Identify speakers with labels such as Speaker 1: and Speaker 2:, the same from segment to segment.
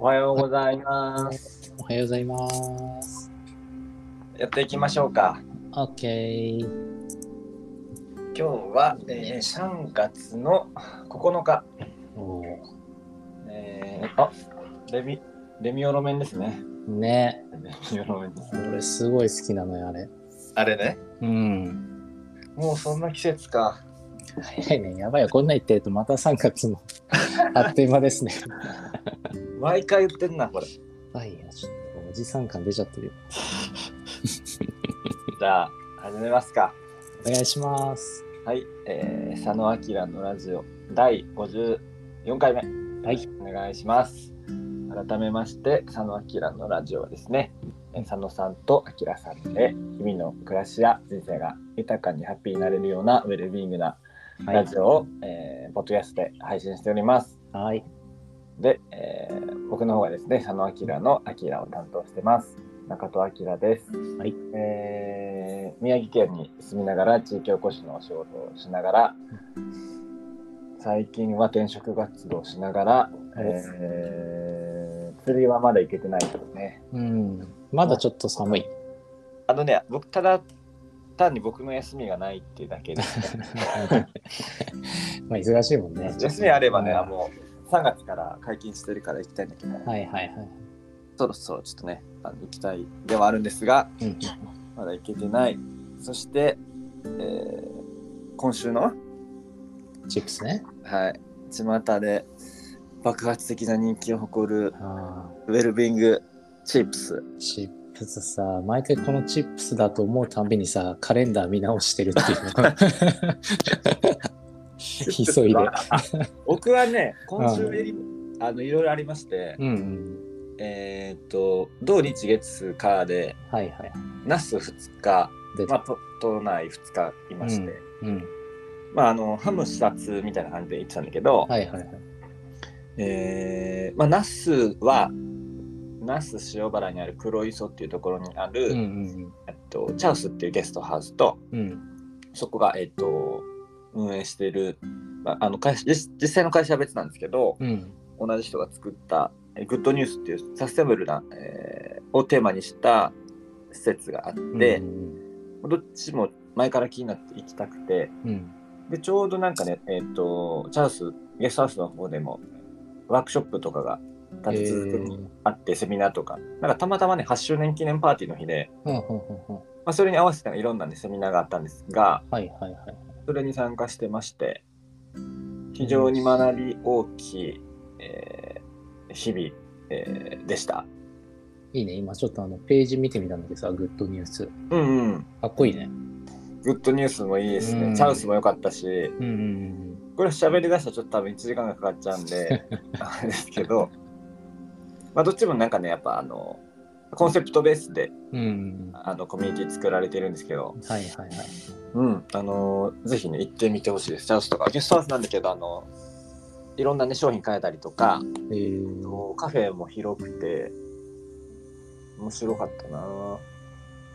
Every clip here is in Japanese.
Speaker 1: おはようございます。
Speaker 2: おはようございます。
Speaker 1: やっていきましょうか。
Speaker 2: OK。
Speaker 1: 今日は、えー、3月の9日。
Speaker 2: お
Speaker 1: えー、あレミ、レミオロメンですね。
Speaker 2: ーね。
Speaker 1: レミオロメンです。
Speaker 2: 俺すごい好きなのよ、あれ。
Speaker 1: あれね？
Speaker 2: うん。
Speaker 1: もうそんな季節か。
Speaker 2: 早いね。やばいよ。こんな言ってるとまた3月もあっという間ですね。
Speaker 1: 毎回言ってんな、これ。
Speaker 2: やばいよ。ちょっとおじさん感出ちゃってるよ。
Speaker 1: じゃあ、始めますか。
Speaker 2: お願いします。
Speaker 1: はい。えー、佐野明のラジオ第54回目。
Speaker 2: はい。
Speaker 1: お願いします。改めまして、佐野明のラジオはですね、えー佐野さんと明さんで日々の暮らしや人生が豊かにハッピーになれるようなウェルビーイングなラジオを、えーポッドキャストで配信しております。
Speaker 2: はい。
Speaker 1: で、えー僕の方がですね、佐野明の明を担当してます。中戸明です。
Speaker 2: はい。
Speaker 1: えー宮城県に住みながら地域おこしのお仕事をしながら、最近は転職活動をしながら、えー釣りはまだ行けてないですね。
Speaker 2: うん。まだちょっと寒い。
Speaker 1: あのね、僕、ただ単に僕の休みがないっていうだけです、ね。
Speaker 2: まあ忙しいもんね。
Speaker 1: 休みあればね、もう3月から解禁してるから行きたいんだけど、
Speaker 2: はいはいはい。
Speaker 1: そろそろちょっとね、あの行きたいではあるんですが、
Speaker 2: うん。
Speaker 1: まだ行けてない。そして、えー今週の、
Speaker 2: チップスね。
Speaker 1: はい、巷で爆発的な人気を誇る
Speaker 2: あ
Speaker 1: ウェルビングチップス。
Speaker 2: ーチップスさ、毎回このチップスだと思うたんびにさ、カレンダー見直してるっていうの。急いで。
Speaker 1: 僕はね、今週よりあのいろいろありまして、
Speaker 2: うんうん。
Speaker 1: えーっと、土日月火で、
Speaker 2: はいはい。
Speaker 1: 那須2日。まあ、と都内2日いまして、
Speaker 2: うん。
Speaker 1: まあ、あの、ハム視察みたいな感じで行ってたんだけど、
Speaker 2: はいはいはい。
Speaker 1: えーまあ、那須は、那須塩原にある黒磯っていうところにある、
Speaker 2: うんうん
Speaker 1: えっと、チャウスっていうゲストハウスと、
Speaker 2: うん。うん。
Speaker 1: そこが、えっと、運営している、まあ、あの会社実実際の会社は別なんですけど、
Speaker 2: うん。
Speaker 1: 同じ人が作った、えグッドニュースっていうサステナブルな、えーをテーマにした施設があって
Speaker 2: う、ん
Speaker 1: どっちも前から気になって行きたくて、
Speaker 2: うん。
Speaker 1: で、ちょうどなんかね、えっ、と、チャウス、ゲストハウスの方でも、ワークショップとかが立て続けにあって、セミナーとか、なんかたまたまね、8周年記念パーティーの日で。まあ、それに合わせていろんな、ね、セミナーがあったんですが、
Speaker 2: はいはいはい。
Speaker 1: それに参加してまして、非常に学び大きい、えー日々、えーでした。
Speaker 2: いいね。今ちょっとあのページ見てみたんだけどさ、グッドニュース。
Speaker 1: うんうん。
Speaker 2: かっこいいね。
Speaker 1: グッドニュースもいいですね。
Speaker 2: うん
Speaker 1: チャウスも良かったし、
Speaker 2: うんうん
Speaker 1: これ喋り出したらちょっと多分1時間がかかっちゃうんで、あれですけど、まあどっちもなんかね、やっぱあの、コンセプトベースで
Speaker 2: うん。
Speaker 1: あのコミュニティ作られてるんですけど、
Speaker 2: はいはいはい。
Speaker 1: うん、あのぜひね、行ってみてほしいです。チャウスとか、ゲストハウスなんだけど、あの、いろんなね、商品買えたりとか、
Speaker 2: えー、
Speaker 1: カフェも広くて、面白かったな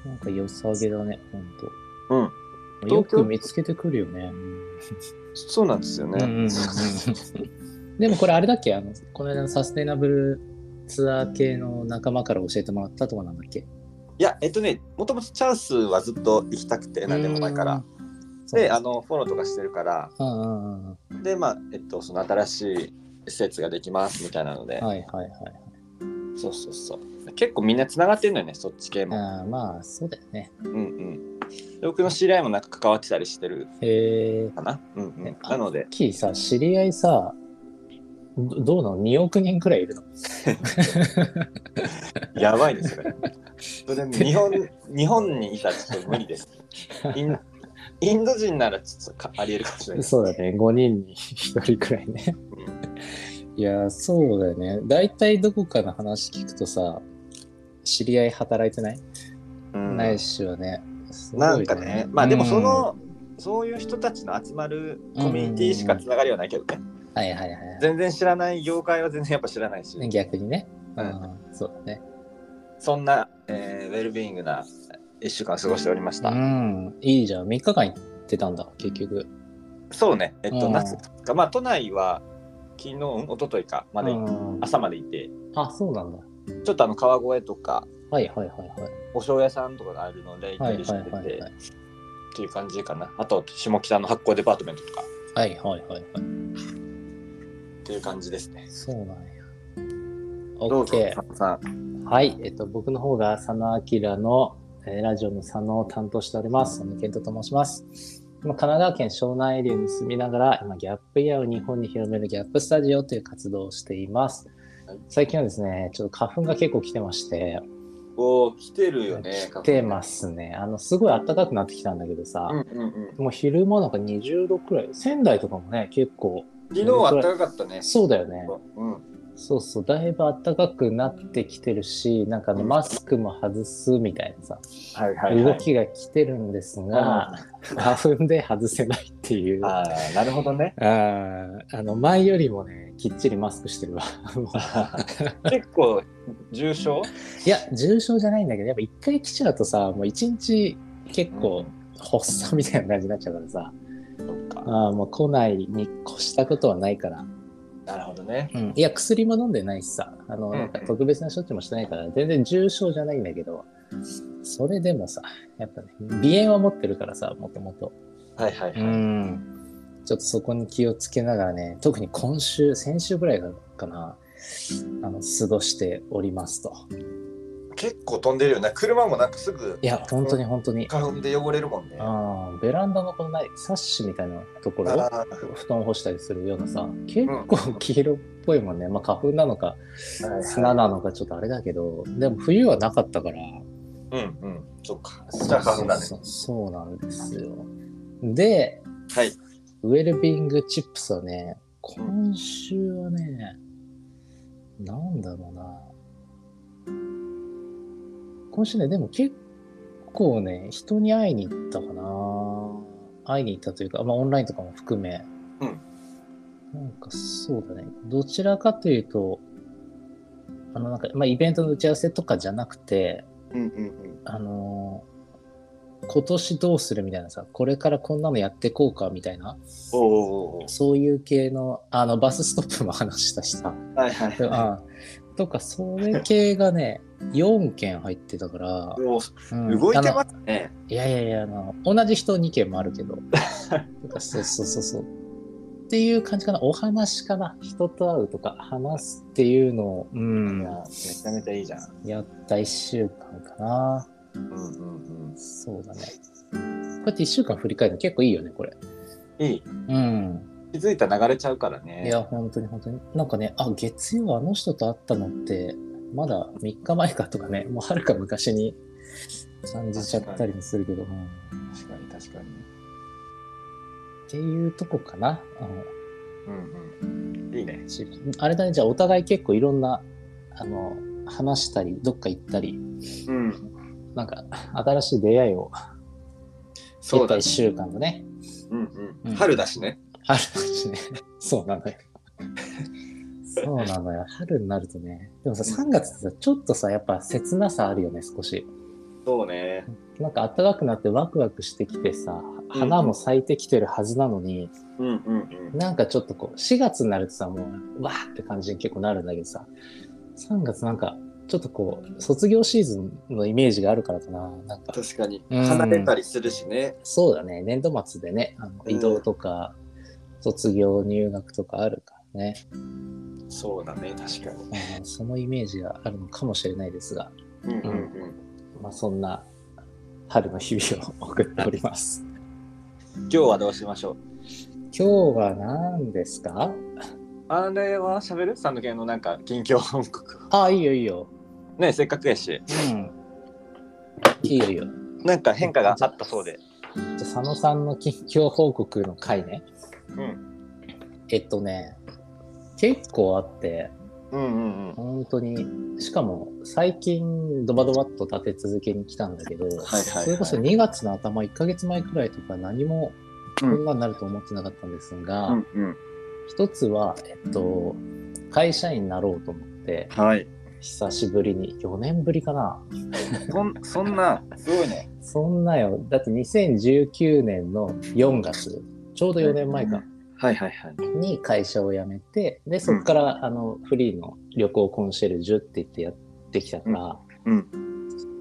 Speaker 2: なんか良さげだね、ほん
Speaker 1: うん、
Speaker 2: と。よく見つけてくるよね。
Speaker 1: そうなんですよね。
Speaker 2: でもこれあれだっけ？あのこの間のサステナブルツアー系の仲間から教えてもらったとかなんだっけ？
Speaker 1: いや、えっとね、もともとチャウスはずっと行きたくて、何年も前から。。で、あの、フォローとかしてるから、で、まあ、えっと、その新しい施設ができますみたいなので、
Speaker 2: はいはいはい。
Speaker 1: そうそうそう。結構みんな繋がってるのよね、そっち系も。
Speaker 2: ああまあそうだよね。
Speaker 1: うんうん。で僕の知り合いもなんか関わってたりしてる。かな。うんうん
Speaker 2: ね。
Speaker 1: なので、
Speaker 2: キーさ、知り合いさ、どどうなの ?2 億人くらいいるの？
Speaker 1: やばいですね。それ日本、日本にいたらちょっと無理です。インインド人ならちょっとかありえるかもしれないです。
Speaker 2: そうだね、5人に1人くらいね。
Speaker 1: うん
Speaker 2: いや、そうだよね。大体どこかの話聞くとさ、知り合い働いてない、
Speaker 1: うん
Speaker 2: ないしはね。すごい
Speaker 1: なんかね、まあでもその、そういう人たちの集まるコミュニティしかつながりはないけどね。
Speaker 2: うんはいはいはい。
Speaker 1: 全然知らない業界は全然やっぱ知らないし、
Speaker 2: 逆にね。
Speaker 1: うん
Speaker 2: うん、そうだね。
Speaker 1: そんな、えーウェルビーイングな1週間を過ごしておりました。
Speaker 2: うん、いいじゃん。3日間行ってたんだ、結局。
Speaker 1: そうね、えっと、
Speaker 2: うん
Speaker 1: 夏か、まあ都内は昨日一昨日かまで、
Speaker 2: うん
Speaker 1: 朝までいて
Speaker 2: あ、そうなんだ。
Speaker 1: ちょっとあの川越とか
Speaker 2: はいはいはいはい。
Speaker 1: お醤油屋さんとかがあるので行ったりしてて、
Speaker 2: はいはいはいはい
Speaker 1: っていう感じかなあと下北の発酵デパートメントとか
Speaker 2: はいはいはいはい。
Speaker 1: っていう感じですね
Speaker 2: そうなんや。
Speaker 1: どうぞ
Speaker 2: OK
Speaker 1: 佐野さん
Speaker 2: はい、えっと、僕の方が佐野明の、えーラジオの佐野を担当しております。佐野健人と申します。今神奈川県湘南エリアに住みながら、今、ギャップイヤーを日本に広めるギャップスタジオという活動をしています
Speaker 1: はい。
Speaker 2: 最近はですね、ちょっと花粉が結構来てまして、
Speaker 1: おー来てるよね
Speaker 2: 来てますね。あの、すごい暖かくなってきたんだけどさ
Speaker 1: うん、うんうん
Speaker 2: もう昼間なんか20度くらい、仙台とかもね、結構、
Speaker 1: 昨日は暖かかったね。
Speaker 2: そうだよね。
Speaker 1: うん。
Speaker 2: そうそう、だいぶ暖かくなってきてるし、なんかあの
Speaker 1: うん。
Speaker 2: マスクも外すみたいなさ、
Speaker 1: はいはいはい。
Speaker 2: 動きが来てるんですが、花粉で外せないっていう。あ
Speaker 1: ああなるほどね。
Speaker 2: ーあの前よりもね、きっちりマスクしてるわ。
Speaker 1: 結構重症？
Speaker 2: いや、重症じゃないんだけど、やっぱ一回来ちゃうとさ、もう一日結構発作みたいな感じになっちゃうからさ、あーもう来ないに越したことはないから。
Speaker 1: なるほどね。
Speaker 2: うん、いや薬も飲んでないしさ。あの、
Speaker 1: うん。
Speaker 2: なんか特別な処置もしてないから全然重症じゃないんだけど。それでもさやっぱね鼻炎は持ってるからさもともと。
Speaker 1: はいはいはい、
Speaker 2: うん。ちょっとそこに気をつけながらね特に今週先週ぐらいかなあの過ごしておりますと
Speaker 1: 結構飛んでるよね。車もなんかすぐ
Speaker 2: いや本当に本当に。
Speaker 1: 花粉で汚れるもんね。
Speaker 2: ベランダのこのないサッシみたいなところ布団干したりするようなさ結構黄色っぽいもんね、まあ花粉なのか砂なのかちょっとあれだけど、でも冬はなかったから。
Speaker 1: うんうん。そっか。じゃあ花粉だね。
Speaker 2: そうなんですよ。で、
Speaker 1: はい。
Speaker 2: ウェルビングチップスはね、今週はね、なんだろうな。今週ね、でも結構ね、人に会いに行ったかな。会いに行ったというか、まあオンラインとかも含め。
Speaker 1: うん。
Speaker 2: なんかそうだね。どちらかというと、あのなんか、まあイベントの打ち合わせとかじゃなくて、
Speaker 1: うんうんうん。
Speaker 2: あのー今年どうするみたいなさ、これからこんなのやっていこうかみたいな、
Speaker 1: おーおーお
Speaker 2: そういう系の、あの、バスストップも話したしさ、
Speaker 1: ーはいはい。
Speaker 2: であ。とか、それ系がね、4件入ってたから、
Speaker 1: お
Speaker 2: うん
Speaker 1: 動いてま
Speaker 2: あ
Speaker 1: すね
Speaker 2: のいやいやいや、あの、同じ人2件もあるけど、とかそうそうそうそう。っていう感じかな、お話かな、人と会うとか話すっていうのを、う
Speaker 1: い
Speaker 2: ん、
Speaker 1: やめちゃめちゃいいじゃん
Speaker 2: やった1週間かな。
Speaker 1: うんうん
Speaker 2: そうだね。こうやって1週間振り返るの結構いいよね、これ。
Speaker 1: うんいい
Speaker 2: うん。
Speaker 1: 気づいたら流れちゃうからね
Speaker 2: いや、本当に本当に。なんかね、あ、月曜あの人と会ったのって、まだ3日前かとかね、もうはるか昔に感じちゃったりもするけど、
Speaker 1: 確かに。確かに
Speaker 2: ていうとこかな。
Speaker 1: うんうん。いいね。
Speaker 2: うんあれだね、じゃあお互い結構いろんな、あの、話したり、どっか行ったり、
Speaker 1: うん。
Speaker 2: なんか新しい出会いを
Speaker 1: そうだ
Speaker 2: 1週間だね。
Speaker 1: うん
Speaker 2: う
Speaker 1: うん。ん春だしね。
Speaker 2: 春だしね。そうなのよ。そうなのよ。春になるとね。でもさ、3月ってさ、ちょっとさ、やっぱ切なさあるよね、少し。
Speaker 1: そうね
Speaker 2: なんか暖かくなってワクワクしてきてさ、花も咲いてきてるはずなのに、
Speaker 1: うんうんうん
Speaker 2: なんかちょっとこう、4月になるとさ、もう、わーって感じに結構なるんだけどさ、3月なんか、ちょっとこう、卒業シーズンのイメージがあるからかな。なんか、
Speaker 1: 確かに
Speaker 2: うん
Speaker 1: 離れたりするしね
Speaker 2: そうだね、年度末でね、あの
Speaker 1: うん
Speaker 2: 移動とか、卒業、入学とかあるからね。
Speaker 1: そうだね確かに
Speaker 2: うんそのイメージがあるのかもしれないですが、
Speaker 1: うんうんうん
Speaker 2: まあ、そんな春の日々を送っております。
Speaker 1: 今日はどうしましょう？
Speaker 2: 今日は何ですか？
Speaker 1: あれは喋る？サンド系のなんか近況報告
Speaker 2: ああ、いいよいいよ。
Speaker 1: ねせっかくやし
Speaker 2: うん。いいよいいよ。
Speaker 1: なんか変化があったそうで
Speaker 2: じゃあ佐野さんの近況報告の回ね。
Speaker 1: うん
Speaker 2: えっとね、結構あって、
Speaker 1: うんうんうん
Speaker 2: 本当に、しかも最近ドバドバっと立て続けに来たんだけど、
Speaker 1: はいはい
Speaker 2: それこそ2月の頭、1ヶ月前くらいとか何もこんなになると思ってなかったんですが、
Speaker 1: うんうん
Speaker 2: 一つは、えっと、会社員になろうと思って、
Speaker 1: はい
Speaker 2: 久しぶりに、4年ぶりかな。
Speaker 1: そんそんなすごいね
Speaker 2: そんなよ。だって2019年の4月、ちょうど4年前か。
Speaker 1: はいはいはい。
Speaker 2: に会社を辞めて、で、そこから、あの、フリーの旅行コンシェルジュって言ってやってきたから、
Speaker 1: うん。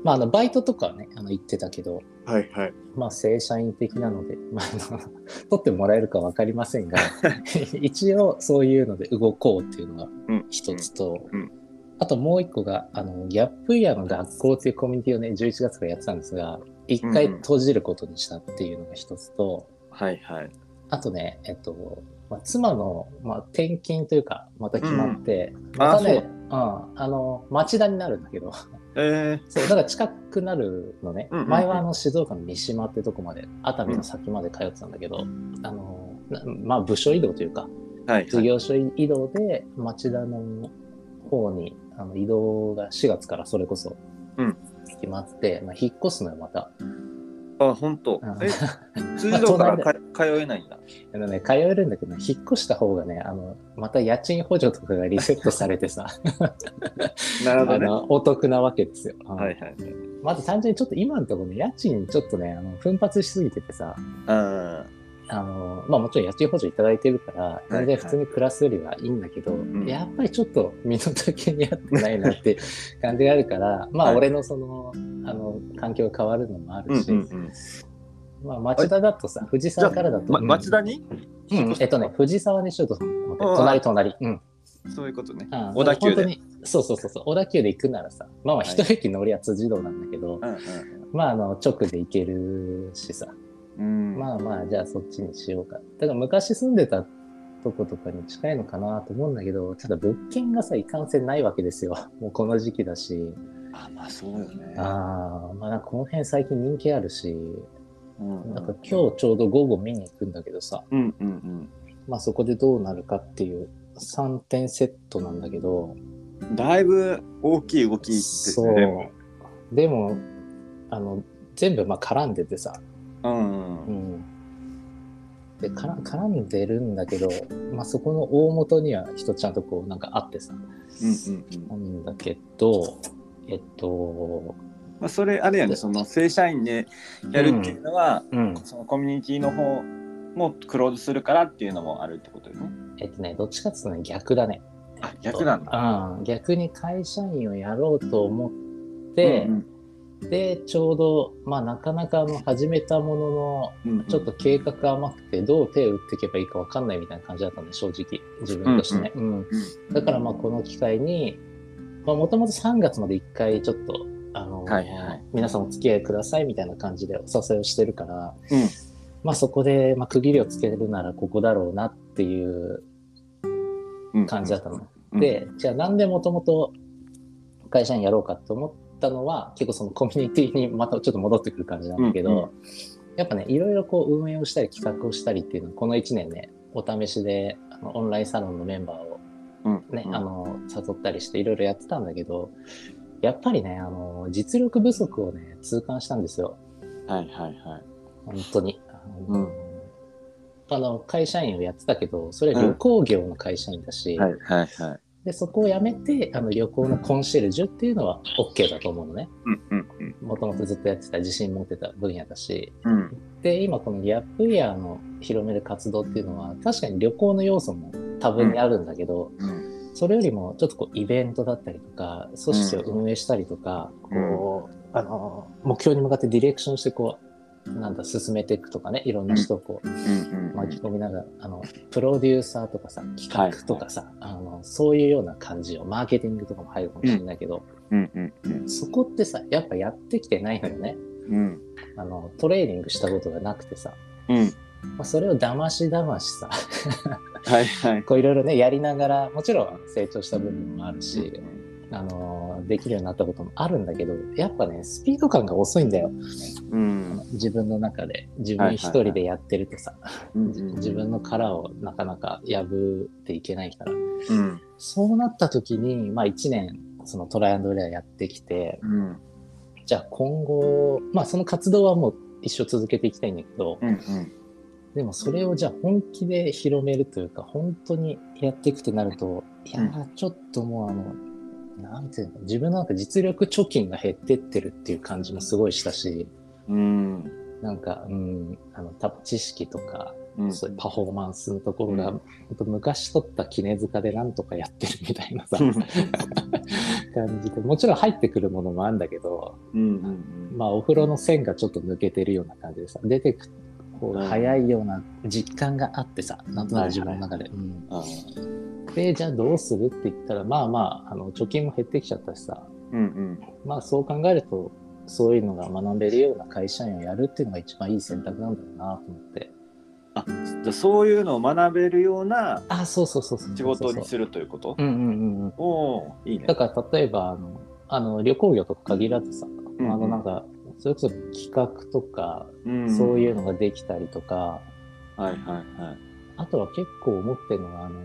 Speaker 2: まあ、あの、バイトとかはね、あの、行ってたけど、
Speaker 1: はいはい。
Speaker 2: まあ、正社員的なので、まあ、あの、取ってもらえるかわかりませんが、一応そういうので動こうっていうのが
Speaker 1: うん。
Speaker 2: 一つと、
Speaker 1: うん
Speaker 2: あともう一個が、あの、ギャップイヤーの学校っていうコミュニティをね、11月からやってたんですが、一回閉じることにしたっていうのが一つと、
Speaker 1: はいはい。
Speaker 2: あとね、えっと、まあ、妻の、まあ、転勤というか、また決まって、
Speaker 1: ん。
Speaker 2: またね、
Speaker 1: う。
Speaker 2: うん、あの、町田になるんだけど、
Speaker 1: え
Speaker 2: そう、だから近くなるのね。
Speaker 1: うんうんうん。
Speaker 2: 前はあの静岡の三島ってとこまで、熱海の先まで通ってたんだけど、あの、なまあ部署移動というか、
Speaker 1: ー、はい。
Speaker 2: 事業所移動で町田の方にあの移動が4月からそれこそ
Speaker 1: うん。
Speaker 2: 決まって、まあ、引っ越すのよ、また。
Speaker 1: あ、本当
Speaker 2: うん。
Speaker 1: え、通常からか通えないんだ。
Speaker 2: あのね、通えるんだけど、引っ越した方がね、あの、また家賃補助とかがリセットされてさ、
Speaker 1: なるほどね。
Speaker 2: お得なわけですよ。うん
Speaker 1: はいはい。
Speaker 2: まず単純にちょっと今のところね、家賃ちょっとね、あの奮発しすぎててさ、
Speaker 1: うん。
Speaker 2: あの、まあもちろん家賃補助いただいてるから、全然普通に暮らすよりはいいんだけど、
Speaker 1: ん
Speaker 2: やっぱりちょっと身の丈に合ってないなって 感じがあるから、ま
Speaker 1: はい
Speaker 2: あ俺のその、あの、環境が変わるのもあ
Speaker 1: うん
Speaker 2: るし、
Speaker 1: うんうん。
Speaker 2: まあ町田だとさ、藤沢からだと、
Speaker 1: ま、
Speaker 2: うん
Speaker 1: 町田に？
Speaker 2: うんえっとね、藤沢にしようと思って、
Speaker 1: うん
Speaker 2: 隣隣。うん。
Speaker 1: そういうことね。
Speaker 2: うん
Speaker 1: 小田急で。
Speaker 2: 本当にそうそうそうそう、小田急で行くならさ、まあまあ一駅乗りは辻堂なんだけど、
Speaker 1: うんうん
Speaker 2: まああの、直で行けるしさ、
Speaker 1: うん。
Speaker 2: まあまあ、じゃあそっちにしようか。だから昔住んでたとことかに近いのかなと思うんだけど、ただ物件がさ、いかんせんないわけですよ。もうこの時期だし。
Speaker 1: あ、まあそうよね。
Speaker 2: ああ、まあなんかこの辺最近人気あるし、
Speaker 1: うん
Speaker 2: なんか今日ちょうど午後見に行くんだけどさ、
Speaker 1: うんうんうん。
Speaker 2: まあそこでどうなるかっていう3点セットなんだけど、
Speaker 1: だいぶ大きい動きです
Speaker 2: そ
Speaker 1: ね。でも
Speaker 2: う。でも、あの、全部まあ絡んでてさ、
Speaker 1: うんう。
Speaker 2: うんん。で、から絡んでるんだけど、まあそこの大元には人ちゃんとこうなんかあってさ、
Speaker 1: うんうんうん。
Speaker 2: なんだけど、えっと、
Speaker 1: まあそれあれやね、その正社員でやるっていうのは、
Speaker 2: うん。
Speaker 1: そのコミュニティの方もクローズするからっていうのもあるってことよね。
Speaker 2: えっとね、どっちかっていうとね、逆だね。
Speaker 1: あ、逆なんだ。
Speaker 2: うん。逆に会社員をやろうと思って、
Speaker 1: うん
Speaker 2: で、ちょうど、まあなかなかあの始めたものの、
Speaker 1: うんうん
Speaker 2: ちょっと計画甘くて、どう手を打っていけばいいかわかんないみたいな感じだったんで、正直。自分としてね。うん
Speaker 1: うん
Speaker 2: だからまあこの機会に、まあもともと3月まで1回ちょっと、あの
Speaker 1: はいはい
Speaker 2: 皆さんお付き合いくださいみたいな感じでお誘いをしてるから、
Speaker 1: うん。
Speaker 2: まあそこで、まあ、区切りをつけるならここだろうなっていう
Speaker 1: うん。
Speaker 2: 感じだったの。
Speaker 1: うん。
Speaker 2: で、じゃあなんでもともと会社員やろうかと思ったのは、結構そのコミュニティにまたちょっと戻ってくる感じなんだけど、
Speaker 1: うんうん。
Speaker 2: やっぱね、いろいろこう運営をしたり企画をしたりっていうのは、この1年ね、お試しであのオンラインサロンのメンバーを
Speaker 1: うん
Speaker 2: ね、
Speaker 1: うん
Speaker 2: あの、誘ったりしていろいろやってたんだけど、やっぱりね、あの、実力不足をね、痛感したんですよ。
Speaker 1: はいはいはい。
Speaker 2: 本当に。あの,、
Speaker 1: うん
Speaker 2: あの会社員をやってたけど、それは旅行業の会社員だし、
Speaker 1: はいはいはい。
Speaker 2: で、そこを辞めて、あの、旅行のコンシェルジュっていうのは OK だと思うのね。
Speaker 1: うんうんうん。
Speaker 2: もともとずっとやってた、自信持ってた分野だし。
Speaker 1: うん
Speaker 2: で、今このギャップイヤーの広める活動っていうのは、確かに旅行の要素も多分にあるんだけど、
Speaker 1: うん。
Speaker 2: それよりもちょっとこうイベントだったりとか、組織を運営したりとか、こう、あの、目標に向かってディレクションしてこう、なんだ、進めていくとかね、いろんな人をこう、
Speaker 1: うん。うん。
Speaker 2: 巻き込みながら、あの、プロデューサーとかさ、企画とかさ、あの、そういうような感じを、マーケティングとかも入るかもしれないけど、
Speaker 1: うん。うん。うん。
Speaker 2: そこってさ、やっぱやってきてないのよね。
Speaker 1: うん。
Speaker 2: あの、トレーニングしたことがなくてさ、
Speaker 1: うん。
Speaker 2: まあ、それをだましだましさ、
Speaker 1: はいはい。
Speaker 2: こういろいろね、やりながら、もちろん成長した部分もあるし、あの、できるようになったこともあるんだけど、やっぱね、スピード感が遅いんだよ。
Speaker 1: うん。
Speaker 2: 自分の中で。自分一人でやってるとさ、
Speaker 1: うん
Speaker 2: 自分の殻をなかなか破っていけないから。
Speaker 1: うん。
Speaker 2: そうなった時に、まあ一年、そのトライアンドレアやってきて、
Speaker 1: うん。
Speaker 2: じゃあ今後、まあその活動はもう一生続けていきたいんだけど、
Speaker 1: うん
Speaker 2: でもそれをじゃあ本気で広めるというか、本当にやっていくってなると、いやー、ちょっともうあの、なんていうの、自分のなんか実力貯金が減ってってるっていう感じもすごいしたし、
Speaker 1: うん。
Speaker 2: なんか、うん、あの、多分知識とか、
Speaker 1: うん。
Speaker 2: そういうパフォーマンスのところが、
Speaker 1: うん。
Speaker 2: 昔撮った絹塚でなんとかやってるみたいなさ、感じで、もちろん入ってくるものもあるんだけど、
Speaker 1: うんうん。
Speaker 2: まあお風呂の線がちょっと抜けてるような感じでさ、出てく方が早いような実感があってさ、なんとなく自分の中で。で、じゃあどうするって言ったら、まあまあ、あの貯金も減ってきちゃったしさ、
Speaker 1: うんうん。
Speaker 2: まあそう考えると、そういうのが学べるような会社員をやるっていうのが一番いい選択なんだろうなと思って。
Speaker 1: あじゃあそういうのを学べるような
Speaker 2: あ、そうそうそう
Speaker 1: 仕事にす
Speaker 2: る。
Speaker 1: るということ？
Speaker 2: うんうんうんうん。
Speaker 1: おいいね。
Speaker 2: だから例えば、あの、あの旅行業とか限らずさ、
Speaker 1: うんうん。
Speaker 2: あのなんか、それこそ企画とか、
Speaker 1: うん。
Speaker 2: そういうのができたりとか、
Speaker 1: はいはいはい。
Speaker 2: あとは結構思ってるのは、あの、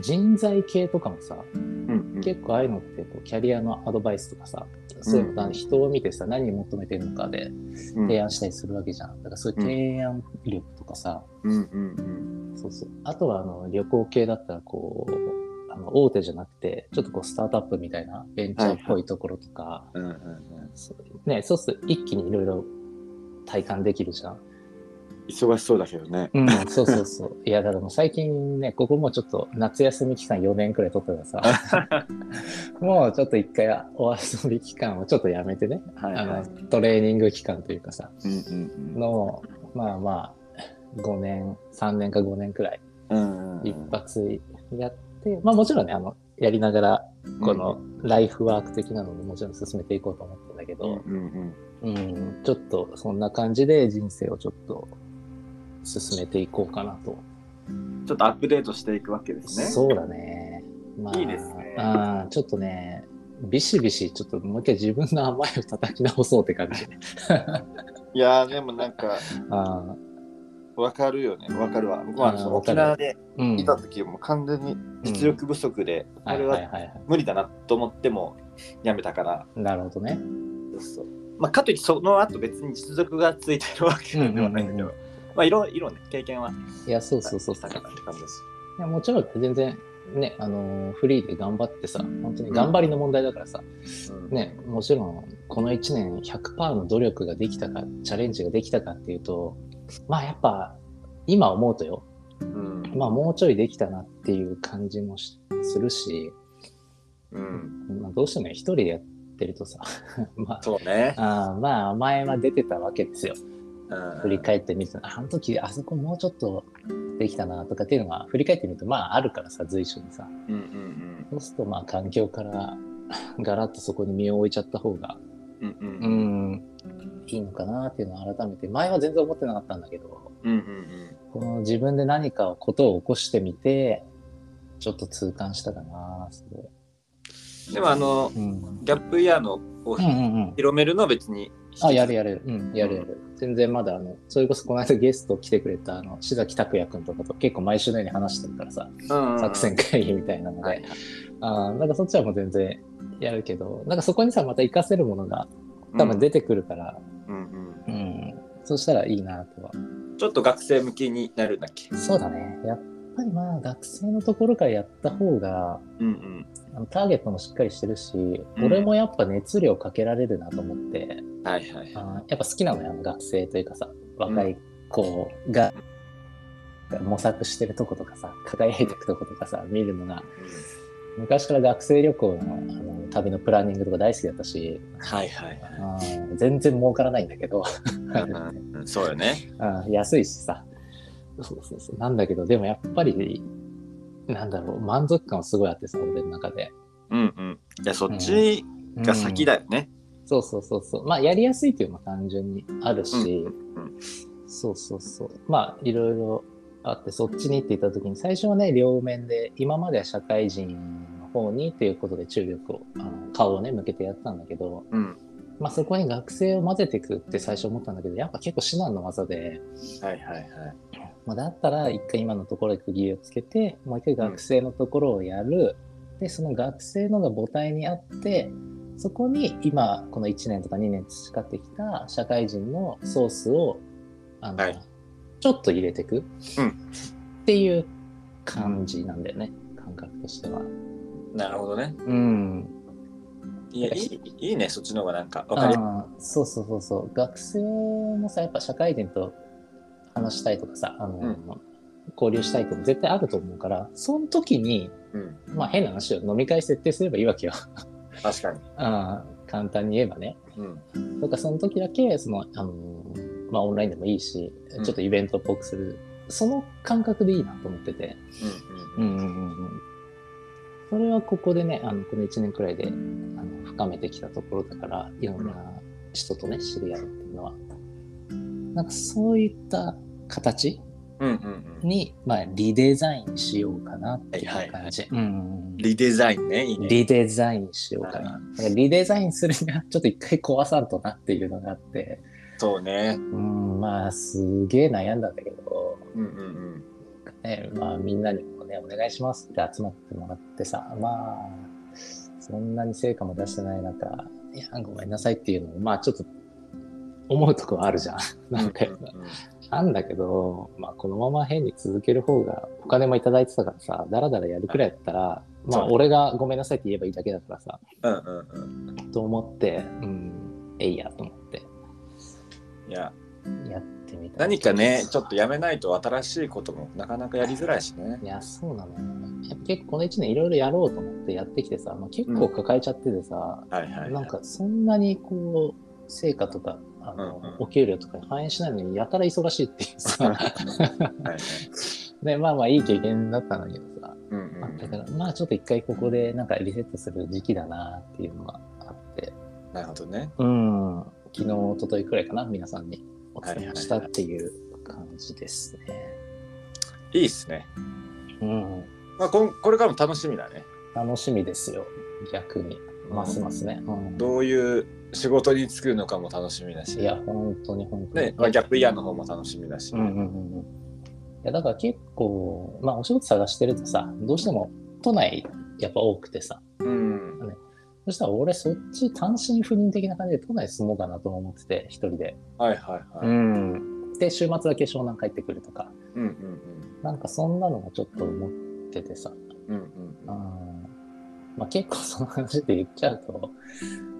Speaker 2: 人材系とかもさ、
Speaker 1: うんうん。
Speaker 2: 結構ああいうのってこうキャリアのアドバイスとかさ、そういうの
Speaker 1: うん
Speaker 2: 人を見てさ、何を求めてるのかで
Speaker 1: うん。
Speaker 2: 提案したりするわけじゃん。だからそういう提案力とかさ、
Speaker 1: うん。うん
Speaker 2: そうそう。あとはあの旅行系だったらこう、あの大手じゃなくて、ちょっとこうスタートアップみたいなベンチャーっぽいところとか、ね、そうすると一気にいろいろ体感できるじゃん。
Speaker 1: 忙しそうだけどね。
Speaker 2: うん、そうそうそう。いや、だからもう最近ね、ここもちょっと夏休み期間4年くらい取ったからさ、もうちょっと一回お遊び期間をちょっとやめてね、あ
Speaker 1: はいはい。
Speaker 2: のトレーニング期間というかさ、の、まあまあ、5年、3年か5年くらい。
Speaker 1: うんうん。
Speaker 2: 一発やって、まあもちろんね、あの、やりながら、このライフワーク的なのももちろん進めていこうと思ったんだけ
Speaker 1: うん
Speaker 2: ど、
Speaker 1: うん
Speaker 2: うん、ちょっとそんな感じで人生をちょっと進めていこうかなと。
Speaker 1: うんちょっとアップデートしていくわけですね
Speaker 2: そうだね。まあ、
Speaker 1: いいですね
Speaker 2: あーちょっとね、ビシビシ、ちょっともう一回自分の甘いを叩き直そうって感じ。
Speaker 1: いやーでもなんか
Speaker 2: あ
Speaker 1: わかるよね。わかるわ。僕は
Speaker 2: あーわかる。
Speaker 1: 沖縄で。いた時もう完全に実力不足で、あれは無理だなと思ってもやめたから、
Speaker 2: い。なるほどね。
Speaker 1: そうそう。まあ、かといってその後別に実力がついてるわけではないんだけど、
Speaker 2: うんうんうん
Speaker 1: まあいろいろね経験はい
Speaker 2: や、そうそうそう
Speaker 1: したかなって感じです。
Speaker 2: いやもちろん全然ね、あのーフリーで頑張ってさ、本当に頑張りの問題だからさ、
Speaker 1: うん。
Speaker 2: ね、もちろんこの1年100%の努力ができたか、チャレンジができたかっていうと、まあやっぱ今思うとよ、
Speaker 1: うん。
Speaker 2: まあもうちょいできたなっていう感じもしするし、
Speaker 1: うん、
Speaker 2: まあ、どうしてもね一人でやってるとさ、まあ、
Speaker 1: そうね。
Speaker 2: あーまあ前は出てたわけですよ。
Speaker 1: うん。
Speaker 2: 振り返ってみると、あの時あそこもうちょっとできたなとかっていうのが振り返ってみるとまああるからさ、随所にさ。
Speaker 1: うんうん
Speaker 2: そうするとまあ環境からガラッとそこに身を置いちゃった方が、
Speaker 1: うんうん
Speaker 2: う
Speaker 1: うん
Speaker 2: ん、いいのかなっていうのを改めて、前は全然思ってなかったんだけど、
Speaker 1: うんうん
Speaker 2: この自分で何かことを起こしてみて、ちょっと痛感したかな、すごい。
Speaker 1: うんでもあの
Speaker 2: うん。
Speaker 1: ギャップイヤーのを
Speaker 2: うんうんうん。
Speaker 1: 広めるのは別に
Speaker 2: あ、やるやる。うん、やるやる。全然まだ、あの、それこそこの間ゲスト来てくれた、あの、志崎拓也くんとかと結構毎週のように話してるからさ、
Speaker 1: うんうん
Speaker 2: 作戦会議みたいなので、
Speaker 1: はい
Speaker 2: あーなんかそっちはもう全然やるけど、なんかそこにさ、また活かせるものが多分出てくるから、
Speaker 1: うんうん。
Speaker 2: うん、そしたらいいなとは。
Speaker 1: ちょっと学生向けになるんだっけ？
Speaker 2: そうだね。やっぱりまあ、学生のところからやった方が、
Speaker 1: うんうん。
Speaker 2: ターゲットもしっかりしてるし、
Speaker 1: うん。
Speaker 2: 俺もやっぱ熱量かけられるなと思って、
Speaker 1: はいはい
Speaker 2: あーやっぱ好きなのよ、学生というかさ、若い子が模索してるとことかさ、輝いていくとことかさ、見るのが、昔から学生旅行のあの旅のプランニングとか大好きだったし、
Speaker 1: はいはいは
Speaker 2: あー全然儲からないんだけど、
Speaker 1: いうんうん。そうよね。
Speaker 2: 安いしさ。そうそうそう。なんだけど、でもやっぱり、なんだろう、満足感はすごいあってさ、俺の中で。
Speaker 1: うんうん。いやそっちが先だよね。
Speaker 2: そうそうそうそう。まあ、やりやすいっていうのも単純にあるし、
Speaker 1: うんうん
Speaker 2: そうそうそう。まあ、いろいろあって、そっちにって言った時に、最初はね、両面で、今までは社会人の方にっていうことで注力を、あの顔をね、向けてやったんだけど、
Speaker 1: うん。
Speaker 2: まあ、そこに学生を混ぜていくって最初思ったんだけど、やっぱ結構至難の技で、
Speaker 1: はいはいはい。
Speaker 2: まあ、だったら一回今のところで区切りをつけて、もう一回学生のところをやる。で、その学生のが母体にあって、そこに今、この1年とか2年培ってきた社会人のソースを、あの、
Speaker 1: はい。
Speaker 2: ちょっと入れていく、
Speaker 1: うん。
Speaker 2: っていう感じなんだよね、感覚としては。
Speaker 1: なるほどね
Speaker 2: うん。
Speaker 1: いやいいいいねそっちの方がなんかわかりや
Speaker 2: そうそうそうそう。学生もさ、やっぱ社会人と話したいとかさ、あの、
Speaker 1: うん
Speaker 2: 交流したいこと絶対あると思うから、その時に、
Speaker 1: うん。
Speaker 2: まあ変な話を飲み会設定すればいいわけよ。
Speaker 1: 確かに。
Speaker 2: あー簡単に言えばね。
Speaker 1: うん。
Speaker 2: とか、その時だけ、その、あの、まあオンラインでもいいし、
Speaker 1: うん
Speaker 2: ちょっとイベントっぽくする。その感覚でいいなと思ってて。
Speaker 1: うん。
Speaker 2: うんうんうんうん。それはここでね、あの、この1年くらいで、あの、深めてきたところだから、いろんな人とね、知り合うっていうのは。なんかそういった形
Speaker 1: うん。うん。うん。
Speaker 2: に、まあ、リデザインしようかなっていう感じ。うんうんうん
Speaker 1: リデザインね。いいね。
Speaker 2: リデザインしようかな。だからリデザインするには、ちょっと一回壊さんとなっていうのがあって、
Speaker 1: そうね。
Speaker 2: うん、まあ、すげえ悩んだんだけど、
Speaker 1: うん。うん。
Speaker 2: ね、まあ、みんなにもね、お願いしますって集まってもらってさ、まあ、そんなに成果も出してない中、いや、ごめんなさいっていうのも、まあ、ちょっと、思うとこはあるじゃん。
Speaker 1: うん。
Speaker 2: なんか、
Speaker 1: うん
Speaker 2: なんだけど、まあ、このまま変に続ける方が、お金もいただいてたからさ、だらだらやるくらいだったら、まあ、俺がごめんなさいって言えばいいだけだからさ、
Speaker 1: うん。うん。うん。
Speaker 2: と思って、うん、えいやと思って、
Speaker 1: いや、
Speaker 2: やってみた。
Speaker 1: 何かね、ちょっとやめないと新しいこともなかなかやりづらいしね。
Speaker 2: いや、そうなのよ。やっぱ結構この1年いろいろやろうと思ってやってきてさ、まあ、結構抱えちゃっててさ、
Speaker 1: はいはい。
Speaker 2: なんかそんなにこう、成果とか、あの、
Speaker 1: うんうん
Speaker 2: お給料とかに反映しないのにやたら忙しいっていうさ、
Speaker 1: はいはい。
Speaker 2: で、まあまあいい経験だったんだけどさ、
Speaker 1: うんうん
Speaker 2: だからまあちょっと一回ここでなんかリセットする時期だなっていうのがあって、
Speaker 1: なるほどね。
Speaker 2: うん、昨日、一昨日くらいかな、皆さんにお伝
Speaker 1: はいはいはい
Speaker 2: えしたっていう感じですね。
Speaker 1: いいっすね。
Speaker 2: うん、
Speaker 1: まあ、こんこれからも楽しみだね。
Speaker 2: 楽しみですよ、逆に。ますますね。うん
Speaker 1: どういう仕事に就くのかも楽しみだし。
Speaker 2: いや、本当に本当に。
Speaker 1: ね、まあ、ギャップイヤーの方も楽しみだし。
Speaker 2: うんうんうんうん。いや、だから結構、まあお仕事探してるとさ、どうしても都内やっぱ多くてさ、
Speaker 1: うん。
Speaker 2: そしたら俺そっち単身赴任的な感じで都内住もうかなとも思ってて、一人で。
Speaker 1: はいはいはい。
Speaker 2: ん。で、週末だけ湘南帰ってくるとか、
Speaker 1: うんうん
Speaker 2: なんかそんなのもちょっと思っててさ、
Speaker 1: うん。うん
Speaker 2: うん。まあ結構その話で言っちゃうと、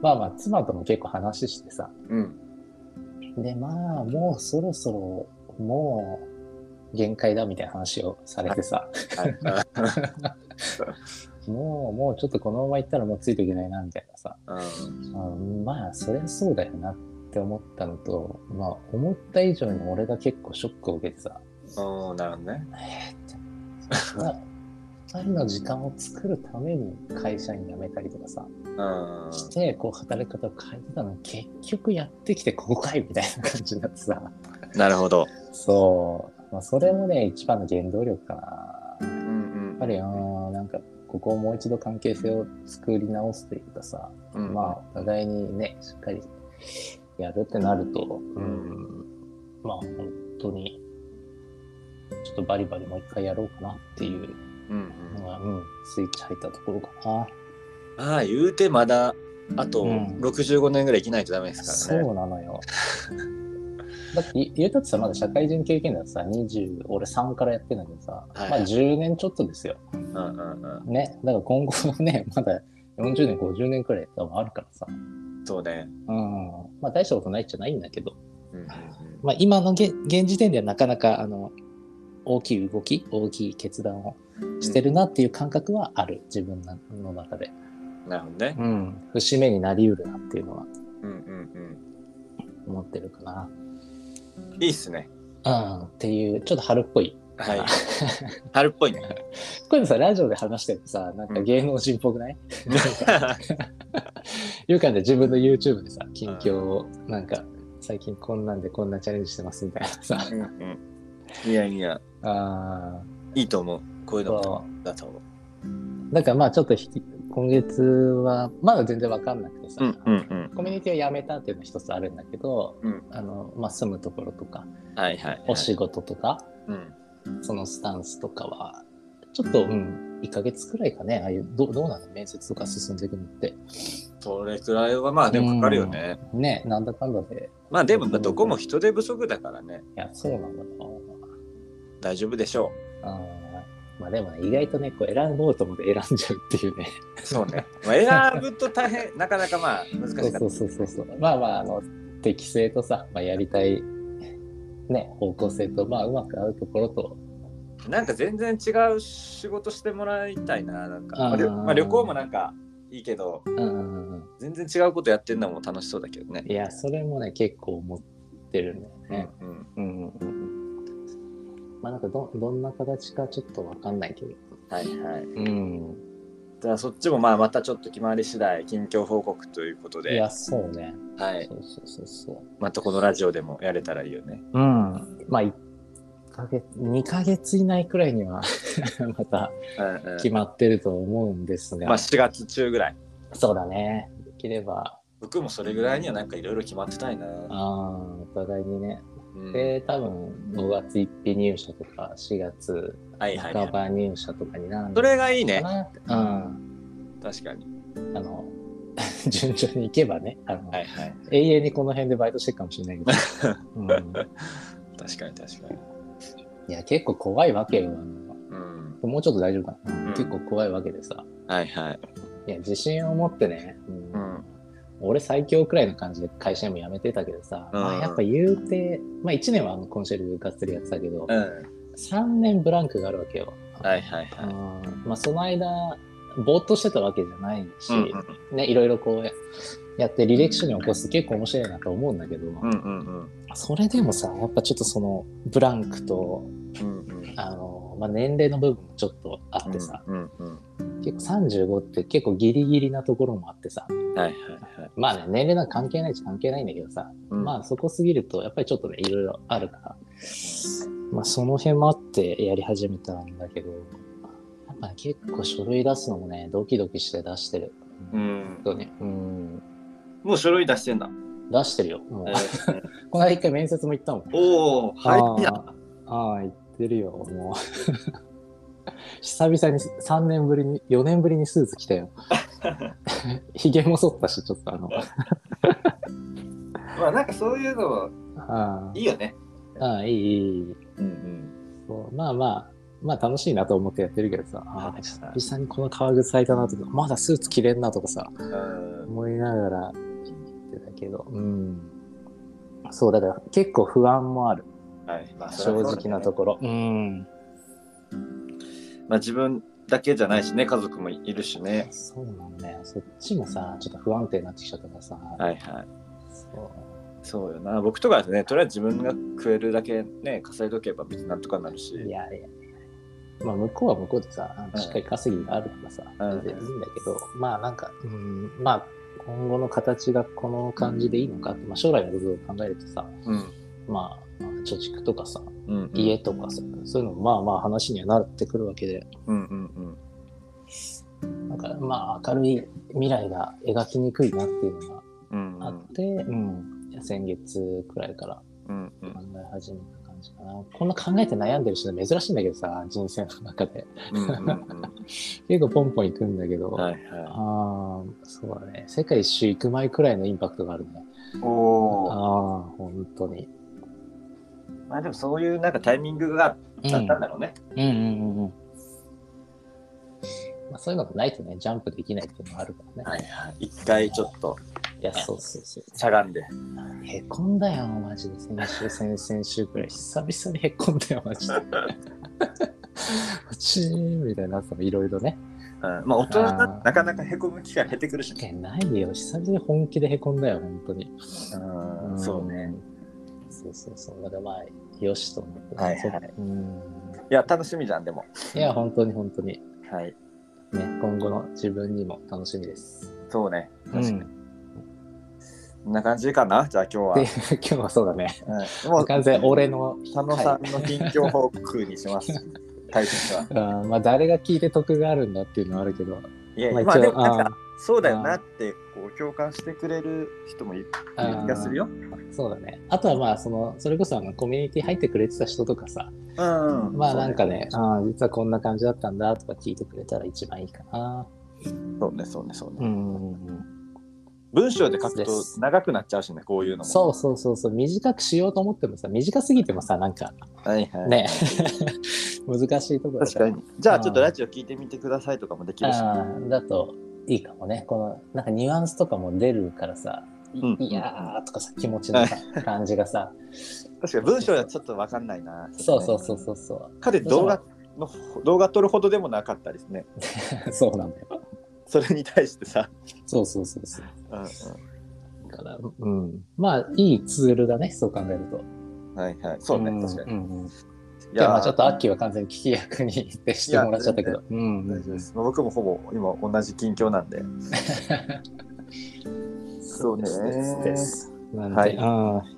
Speaker 2: まあまあ妻とも結構話してさ、
Speaker 1: うん。うん。
Speaker 2: で、まあもうそろそろ、もう限界だみたいな話をされてさ、
Speaker 1: はい。
Speaker 2: もう、もうちょっとこのまま行ったらもうついていけないなみたいなさ、
Speaker 1: うん
Speaker 2: うんまあそりゃそうだよなって思ったのと、まあ思った以上に俺が結構ショックを受けてさ、
Speaker 1: うん。なるほどね。
Speaker 2: えーって、二人の時間を作るために会社員辞めたりとかさ、
Speaker 1: うん。
Speaker 2: して、こう働き方を変えてたのに結局やってきてここかいみたいな感じになってさ、
Speaker 1: なるほど。
Speaker 2: そう、まあそれもね、一番の原動力かな。
Speaker 1: うんうん。
Speaker 2: やっぱり、うんなんか、ここをもう一度関係性を作り直すというかさ、
Speaker 1: うん、
Speaker 2: まあ、お互いにね、しっかりやるってなると、うん、まあ、本当に、ちょっとバリバリもう一回やろうかなっていう
Speaker 1: うんうん
Speaker 2: のが、うん、スイッチ入ったところかな。
Speaker 1: ああ、言うてまだ、あと
Speaker 2: うん
Speaker 1: 65年ぐらい生きないとダメですからね。
Speaker 2: そうなのよ。だって、言うたってさ、まだ社会人経験だとさ、20、俺3からやってんだけどさ、
Speaker 1: はい
Speaker 2: まあ10年ちょっとですよ。
Speaker 1: うんうんうん。
Speaker 2: ね。だから今後ね、まだ40年、50年くらい多分あるからさ。
Speaker 1: そうね。
Speaker 2: うん。まあ大したことないっちゃないんだけど、
Speaker 1: うんうん
Speaker 2: まあ今の現現時点ではなかなか、あの、大きい動き、大きい決断をしてるなっていう感覚はある、自分の中で。
Speaker 1: うん。なるほどね。
Speaker 2: うん。節目になりうるなっていうのは
Speaker 1: うんうん
Speaker 2: 思ってるかな。
Speaker 1: うん。いいっすね。
Speaker 2: うん。っていう、ちょっと春っぽい。
Speaker 1: はい。春っぽいね。
Speaker 2: これさ、ラジオで話してるとさ、なんか芸能人っぽくない、いう感じで自分の YouTube でさ、近況を、なんか、最近こんなんでこんなチャレンジしてますみたいなさ。
Speaker 1: うんうん。いやいや、
Speaker 2: あ
Speaker 1: いいと思う。こういうのだと思う。
Speaker 2: からまあちょっとひ今月は、まだ全然わかんなくてさ、
Speaker 1: うんうん
Speaker 2: コミュニティを辞めたっていうのは一つあるんだけど、
Speaker 1: うん
Speaker 2: あの、まあ住むところとか、
Speaker 1: はいはい、はい。
Speaker 2: お仕事とか、
Speaker 1: うん。
Speaker 2: そのスタンスとかは、ちょっと、うん、1ヶ月くらいかね、ああいう、どうどうなの面接とか進んでいくのって。
Speaker 1: それくらいはまあでもかかるよね。
Speaker 2: ね、なんだかんだで。
Speaker 1: まあでもどこも人手不足だからね。
Speaker 2: いや、そうなんだな。
Speaker 1: 大丈夫でしょ
Speaker 2: あーまあでもね、意外とね、こう選ぼうと思って選んじゃうっていうね。
Speaker 1: う。そうね。まあ選ぶと大変、なかなかまあ難しかった。
Speaker 2: そうそうそうそうそう。まあまあ、あの、適性とさ、まあ、やりたいね、方向性と、まあ、うまく合うところと、
Speaker 1: なんか全然違う仕事してもらいたいな。なんか、
Speaker 2: あー
Speaker 1: まあ旅行もなんかいいけど。全然違うことやってんのも楽しそうだけどね。
Speaker 2: いや、それもね、結構思ってるんだよね。
Speaker 1: うんうん
Speaker 2: うんうんうん。まあ、なんかど、どんな形かちょっとわかんないけど。
Speaker 1: はいはい。
Speaker 2: うん。
Speaker 1: じゃあそっちもまあまたちょっと決まり次第近況報告ということで、
Speaker 2: いや、そうね。
Speaker 1: はい、
Speaker 2: そうそうそうそう。
Speaker 1: またこのラジオでもやれたらいいよね。
Speaker 2: うん。まあ、1ヶ月、2ヶ月以内くらいには また決まってると思うんですが、
Speaker 1: まあ4月中ぐらい。
Speaker 2: そうだね。できれば、
Speaker 1: 僕もそれぐらいにはなんかいろいろ決まってたいな。
Speaker 2: ああ、お互いにね。
Speaker 1: うん
Speaker 2: で、多分、5月1日入社とか、4月。半ば入社とかになるの
Speaker 1: それがいい
Speaker 2: か
Speaker 1: ね。
Speaker 2: うん。
Speaker 1: 確かに。
Speaker 2: あの、順調にいけばね、あの、
Speaker 1: はいはい。
Speaker 2: 永遠にこの辺でバイトしてるかもしれないけど、うん、
Speaker 1: 確かに確かに。
Speaker 2: いや、結構怖いわけよ。あ
Speaker 1: うん。
Speaker 2: のもうちょっと大丈夫かな、
Speaker 1: うん
Speaker 2: 結構怖いわけでさ。
Speaker 1: はいはい。
Speaker 2: いや、自信を持ってね、うん
Speaker 1: うん。
Speaker 2: 俺最強くらいの感じで会社にも辞めてたけどさ、
Speaker 1: うん
Speaker 2: まあ、やっぱ言うて、まあ1年はあのコンシェルがっつりやってたけど、
Speaker 1: うん。
Speaker 2: 3年ブランクがあるわけよ。
Speaker 1: はいはい
Speaker 2: うん
Speaker 1: は
Speaker 2: まあその間、ぼーっとしてたわけじゃないし、
Speaker 1: い。うん
Speaker 2: ね、いろいろこうややって履歴書に起こすと結構面白いなと思うんだけど、
Speaker 1: うんうんうん
Speaker 2: それでもさ、やっぱちょっとそのブランクと、
Speaker 1: うんうん
Speaker 2: あの、まあ、年齢の部分もちょっとあってさ、
Speaker 1: うんうん
Speaker 2: 結構35って結構ギリギリなところもあってさ、
Speaker 1: はいはいはい。
Speaker 2: まあね、年齢なんか関係ないっちゃ関係ないんだけどさ、
Speaker 1: うん
Speaker 2: まあそこすぎると、やっぱりちょっとね、いろいろあるから、まあその辺もあってやり始めたんだけど、やっぱね、結構書類出すのもね、ドキドキして出してる。
Speaker 1: うん
Speaker 2: 本。当に。うん。
Speaker 1: もう書類出してんだ。
Speaker 2: 出してるよ。この間一回面接も行ったもん。
Speaker 1: おお、はいや。
Speaker 2: ああ、行ってるよ。もう。久々に3年ぶりに、4年ぶりにスーツ着たよ。ひげも剃ったし、ちょっとあの。
Speaker 1: まあなんかそういうの
Speaker 2: あ
Speaker 1: いいよね。
Speaker 2: あ、ああいい、いいいい。
Speaker 1: うん
Speaker 2: そうまあまあ、まあ楽しいなと思ってやってるけどさ、ああ
Speaker 1: はい
Speaker 2: 久々にこの革靴履いたなとか、まだスーツ着れんなとかさ、
Speaker 1: うん。
Speaker 2: 思いながら言ってたけど、うん。そう、だから結構不安もある。
Speaker 1: はい。まあ
Speaker 2: 正直なと
Speaker 1: こ。
Speaker 2: ころ。うん。
Speaker 1: まあ自分だけじゃないしね、家族もいるしね。
Speaker 2: そうなんだよ。そっちもさ、ちょっと不安定になってきちゃったからさ。
Speaker 1: はいはい。
Speaker 2: そう
Speaker 1: そうよな。僕とかだとね、とりあえず自分が食えるだけね、稼いどけば別になんとかなるし。
Speaker 2: いやいや。まあ、向こうは向こうでさ、
Speaker 1: うん
Speaker 2: しっかり稼ぎがあるからさ、
Speaker 1: うん
Speaker 2: 全然いいんだけど、まあなんか、うん、まあ、今後の形がこの感じでいいのかって、まあ将来のことを考えるとさ、
Speaker 1: うん。
Speaker 2: まあ、貯蓄とかさ、
Speaker 1: うん。
Speaker 2: 家とかさ、そういうのもまあまあ話にはなってくるわけで、
Speaker 1: うんうんうん。
Speaker 2: なんかまあ明るい未来が描きにくいなっていうのが
Speaker 1: うん
Speaker 2: あって、うん、先月くらいから
Speaker 1: うんうん
Speaker 2: 考え始めた感じかな。こんな考えて悩んでる人珍しいんだけどさ、人生の中で。
Speaker 1: うんうんうん。
Speaker 2: 結構ポンポン行くんだけど、
Speaker 1: はい
Speaker 2: あ
Speaker 1: は
Speaker 2: あ、そうだね。世界一周行く前くらいのインパクトがあるね。
Speaker 1: お。
Speaker 2: ああ、本当に。
Speaker 1: まあでもそういうなんかタイミングがあったんだろうね。
Speaker 2: うんうんうんうん。まあ、そういうのがないとね、ジャンプできないっていうのがあるからね。
Speaker 1: はいはい。一回ちょっと
Speaker 2: いや、そうそうそう。
Speaker 1: しゃがんで。
Speaker 2: へこんだよ、マジで。先週、先々週くらい。久々にへこんだよ、マジで。チーンみたいないろいろね。
Speaker 1: うん、まあ大人ななかなかへこむ機会減ってくるしね。
Speaker 2: ないよ。久々に本気でへこんだよ、本当に。
Speaker 1: うん、そうね。。
Speaker 2: そうそうそう。だからまあ、よしと思って。
Speaker 1: はいはい。いや、楽しみじゃん、でも。
Speaker 2: いや、本当に本当に。
Speaker 1: はい。
Speaker 2: ね、今後の自分にも楽しみです。
Speaker 1: そうね。
Speaker 2: うん
Speaker 1: 確かに。こんな感じかな？じゃあ今
Speaker 2: で、
Speaker 1: 日
Speaker 2: 今日はそうだね。
Speaker 1: は。うん、もう、
Speaker 2: 完全俺の。
Speaker 1: 佐野さんの近況報告にします。大切は。
Speaker 2: あ ーまあ、誰が聞いて得があるんだっていうのはあるけど。
Speaker 1: いや、
Speaker 2: まあ、
Speaker 1: まあ
Speaker 2: 一応、あ
Speaker 1: でもなんか、そうだよなって、こう、共感してくれる人もいる気がするよ。
Speaker 2: そうだね。あとはまあ、その、それこそあのコミュニティ入ってくれてた人とかさ、
Speaker 1: うん、うん。
Speaker 2: まあなんかね、あー実はこんな感じだったんだとか聞いてくれたら一番いいかな。
Speaker 1: そうね、そうね、そうね。
Speaker 2: うん。
Speaker 1: 文章で書くと長くなっちゃうしね、こういうのも。
Speaker 2: そうそうそうそう、短くしようと思ってもさ、短すぎてもさ、なんか
Speaker 1: はいはい。
Speaker 2: ね、難しいところだ
Speaker 1: 確かに。じゃあちょっとラジオ聞いてみてくださいとかもできるし。
Speaker 2: だといいかもね。この、なんかニュアンスとかも出るからさ、
Speaker 1: うん
Speaker 2: いやーとかさ、気持ちのさ感じがさ、
Speaker 1: 確かに文章はちょっと分かんないな。
Speaker 2: そうそうそうそうそう。
Speaker 1: かで動画の動画撮るほどでもなかったですね。
Speaker 2: そうなんだよ。
Speaker 1: それに対してさ。
Speaker 2: そうそうそうそう。
Speaker 1: うん
Speaker 2: だから、うん。まあ、いいツールだね、そう考えると。
Speaker 1: うん、はいはい。そうね、
Speaker 2: ん
Speaker 1: 確かに。
Speaker 2: うんうん。
Speaker 1: い
Speaker 2: いや、まあ
Speaker 1: ー
Speaker 2: ちょっとアッキーは完全に聞き役に徹してもらっちゃったけど。うん
Speaker 1: 大丈夫です。僕もほぼ今同じ近況なんで。そうね
Speaker 2: ですですです。なんで、
Speaker 1: はい
Speaker 2: う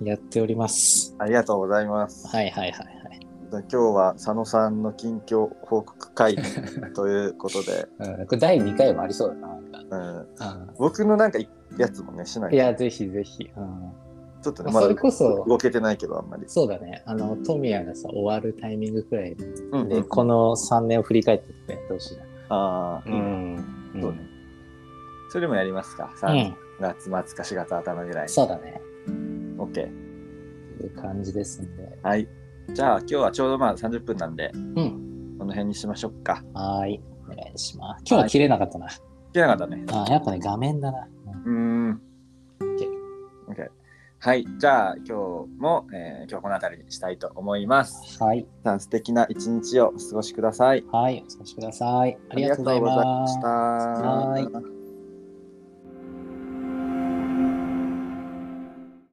Speaker 2: んやっております。
Speaker 1: ありがとうございます。
Speaker 2: はいはいはいはい。
Speaker 1: 今日は佐野さんの近況報告会 ということで、
Speaker 2: うん、これ第2回もありそうだな。
Speaker 1: うん、
Speaker 2: う
Speaker 1: 僕のなんかやつもねしない
Speaker 2: ん、いや、ぜひぜひ。うん
Speaker 1: ちょっとねまだ
Speaker 2: まあそれこそ
Speaker 1: 動けてないけどあんまり。
Speaker 2: そうだね。あの、トミヤがさ、終わるタイミングくらいで、
Speaker 1: うんうん
Speaker 2: この3年を振り返ってやってほしいな。
Speaker 1: ああ、
Speaker 2: ん。
Speaker 1: そうねそれもやりますか。
Speaker 2: う
Speaker 1: 3
Speaker 2: ん。
Speaker 1: 月末か4月頭ぐらいに。
Speaker 2: そうだね。
Speaker 1: OK。
Speaker 2: という感じですんで。
Speaker 1: はい。じゃあ今日はちょうどまあ30分なんで、
Speaker 2: うん。
Speaker 1: この辺にしましょうか。
Speaker 2: はーい。お願いします。今日は切れなかったな。
Speaker 1: いけなかったね。
Speaker 2: あやっぱね、画面だな。うん。
Speaker 1: はい。じゃあ今日も、えー今日はこの辺りにしたいと思います。
Speaker 2: はい。
Speaker 1: さん素敵な一日をお過ごしください。
Speaker 2: はい。お過ごしください。ありがとうございます。
Speaker 1: ありがとうございました。
Speaker 2: はい